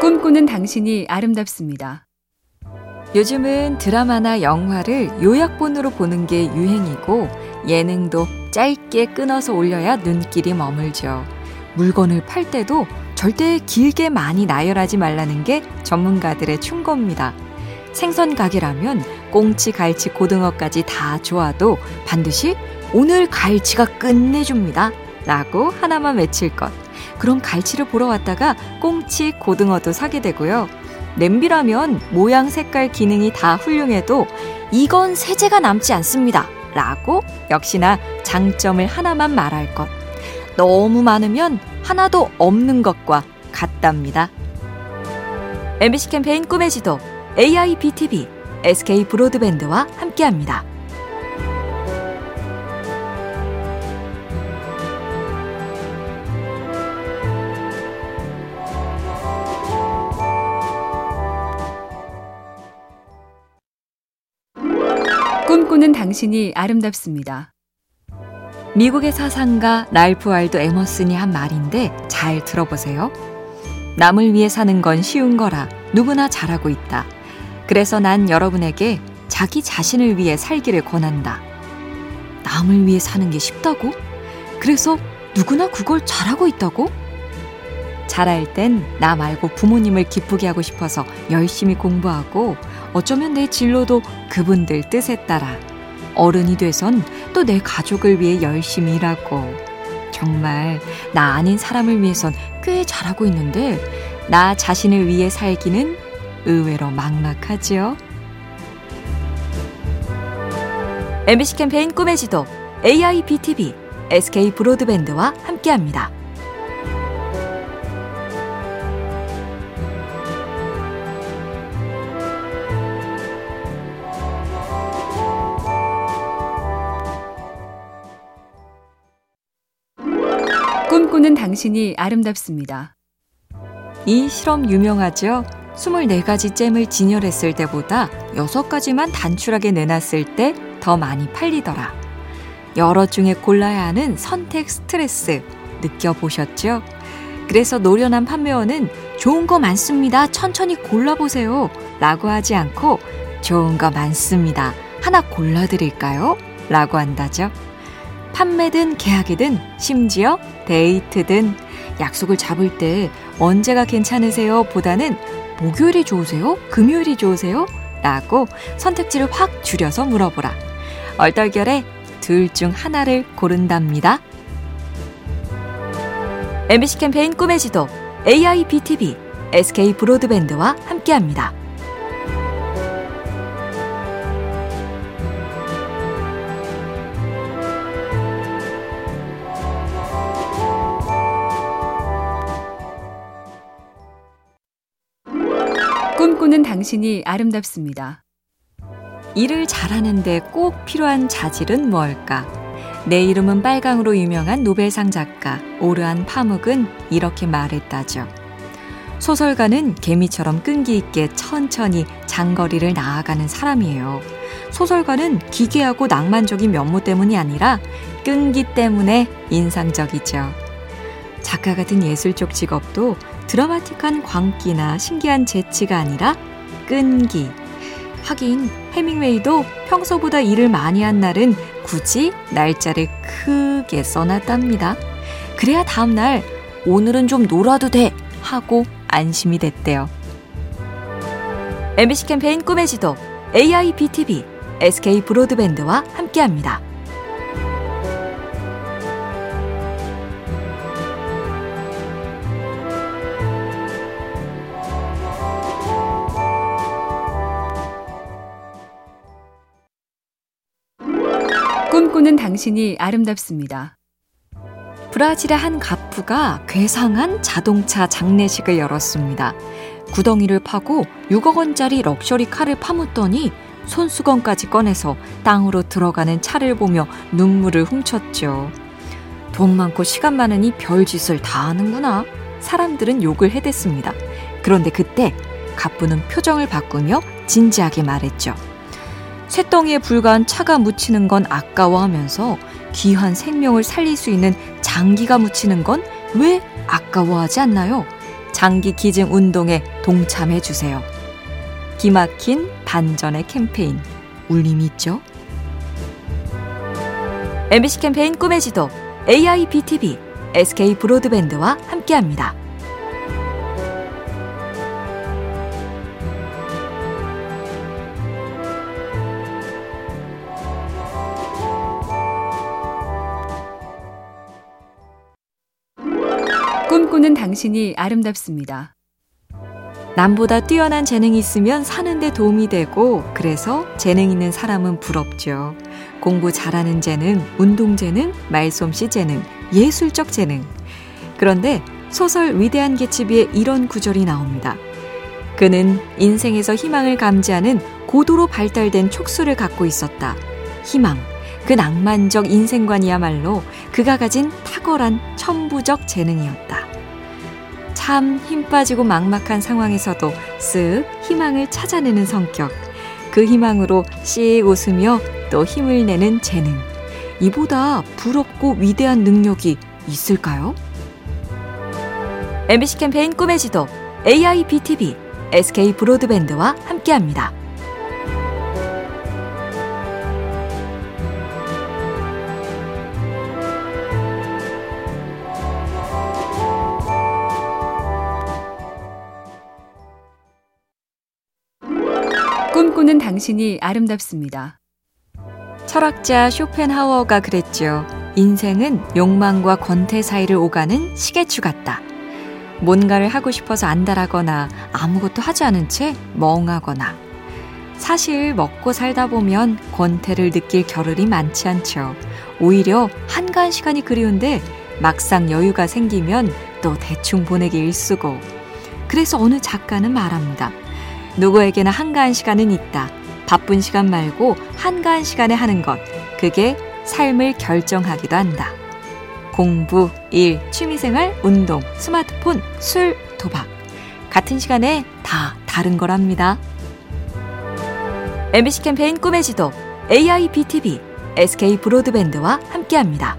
꿈꾸는 당신이 아름답습니다. 요즘은 드라마나 영화를 요약본으로 보는 게 유행이고 예능도 짧게 끊어서 올려야 눈길이 머물죠. 물건을 팔 때도 절대 길게 많이 나열하지 말라는 게 전문가들의 충고입니다. 생선 가게라면 꽁치, 갈치, 고등어까지 다 좋아도 반드시 오늘 갈치가 끝내줍니다. 라고 하나만 외칠 것. 그럼 갈치를 보러 왔다가 꽁치, 고등어도 사게 되고요. 냄비라면 모양, 색깔, 기능이 다 훌륭해도 이건 세제가 남지 않습니다. 라고 역시나 장점을 하나만 말할 것. 너무 많으면 하나도 없는 것과 같답니다. MBC 캠페인 꿈의 지도 AIBTV SK 브로드밴드와 함께합니다. 꿈꾸는 당신이 아름답습니다. 미국의 사상가 랄프 알도 에머슨이 한 말인데 잘 들어보세요. 남을 위해 사는 건 쉬운 거라 누구나 잘하고 있다. 그래서 난 여러분에게 자기 자신을 위해 살기를 권한다. 남을 위해 사는 게 쉽다고? 그래서 누구나 그걸 잘하고 있다고? 잘할 땐 나 말고 부모님을 기쁘게 하고 싶어서 열심히 공부하고 어쩌면 내 진로도 그분들 뜻에 따라 어른이 돼선 또 내 가족을 위해 열심히 일하고 정말 나 아닌 사람을 위해선 꽤 잘하고 있는데 나 자신을 위해 살기는 의외로 막막하지요. MBC 캠페인 꿈의 지도 AIBTV SK 브로드밴드와 함께합니다. 꿈꾸는 당신이 아름답습니다. 이 실험 유명하죠? 24가지 잼을 진열했을 때보다 6가지만 단출하게 내놨을 때 더 많이 팔리더라. 여러 중에 골라야 하는 선택 스트레스 느껴보셨죠? 그래서 노련한 판매원은 좋은 거 많습니다. 천천히 골라보세요. 라고 하지 않고 좋은 거 많습니다. 하나 골라드릴까요? 라고 한다죠. 판매든 계약이든 심지어 데이트든 약속을 잡을 때 언제가 괜찮으세요? 보다는 목요일이 좋으세요? 금요일이 좋으세요? 라고 선택지를 확 줄여서 물어보라. 얼떨결에 둘 중 하나를 고른답니다. MBC 캠페인 꿈의 지도 AIBTV SK 브로드밴드와 함께합니다. 당신이 아름답습니다. 일을 잘하는데 꼭 필요한 자질은 뭘까? 내 이름은 빨강으로 유명한 노벨상 작가 오르안 파묵은 이렇게 말했다죠. 소설가는 개미처럼 끈기 있게 천천히 장거리를 나아가는 사람이에요. 소설가는 기괴하고 낭만적인 면모 때문이 아니라 끈기 때문에 인상적이죠. 작가 같은 예술 쪽 직업도 드라마틱한 광기나 신기한 재치가 아니라 끈기. 하긴 해밍웨이도 평소보다 일을 많이 한 날은 굳이 날짜를 크게 써놨답니다. 그래야 다음날 오늘은 좀 놀아도 돼 하고 안심이 됐대요. MBC 캠페인 꿈의 지도 AIBTV SK 브로드밴드와 함께합니다. 꿈꾸는 당신이 아름답습니다. 브라질의 한 가프가 괴상한 자동차 장례식을 열었습니다. 구덩이를 파고 6억 원짜리 럭셔리 카를 파묻더니 손수건까지 꺼내서 땅으로 들어가는 차를 보며 눈물을 훔쳤죠. 돈 많고 시간 많으니 별짓을 다 하는구나. 사람들은 욕을 해댔습니다. 그런데 그때 가프는 표정을 바꾸며 진지하게 말했죠. 쇳덩이에 불과한 차가 묻히는 건 아까워하면서 귀한 생명을 살릴 수 있는 장기가 묻히는 건 왜 아까워하지 않나요? 장기 기증 운동에 동참해 주세요. 기막힌 반전의 캠페인 울림이 있죠? MBC 캠페인 꿈의 지도 AIBTV SK 브로드밴드와 함께합니다. 꿈꾸는 당신이 아름답습니다. 남보다 뛰어난 재능이 있으면 사는데 도움이 되고 그래서 재능 있는 사람은 부럽죠. 공부 잘하는 재능, 운동 재능, 말솜씨 재능, 예술적 재능. 그런데 소설 위대한 개츠비에 이런 구절이 나옵니다. 그는 인생에서 희망을 감지하는 고도로 발달된 촉수를 갖고 있었다. 희망, 그 낭만적 인생관이야말로 그가 가진 탁월한 천부적 재능이었다. 참 힘 빠지고 막막한 상황에서도 쓱 희망을 찾아내는 성격. 그 희망으로 씩 웃으며 또 힘을 내는 재능. 이보다 부럽고 위대한 능력이 있을까요? MBC 캠페인 꿈의 지도 AIBTV SK 브로드밴드와 함께합니다. 꿈꾸는 당신이 아름답습니다. 철학자 쇼펜하워가 그랬죠. 인생은 욕망과 권태 사이를 오가는 시계추 같다. 뭔가를 하고 싶어서 안달하거나 아무것도 하지 않은 채 멍하거나. 사실 먹고 살다 보면 권태를 느낄 겨를이 많지 않죠. 오히려 한가한 시간이 그리운데 막상 여유가 생기면 또 대충 보내기 일쑤고. 그래서 어느 작가는 말합니다. 누구에게나 한가한 시간은 있다. 바쁜 시간 말고 한가한 시간에 하는 것. 그게 삶을 결정하기도 한다. 공부, 일, 취미생활, 운동, 스마트폰, 술, 도박. 같은 시간에 다 다른 거랍니다. MBC 캠페인 꿈의 지도 AIBTV SK 브로드밴드와 함께합니다.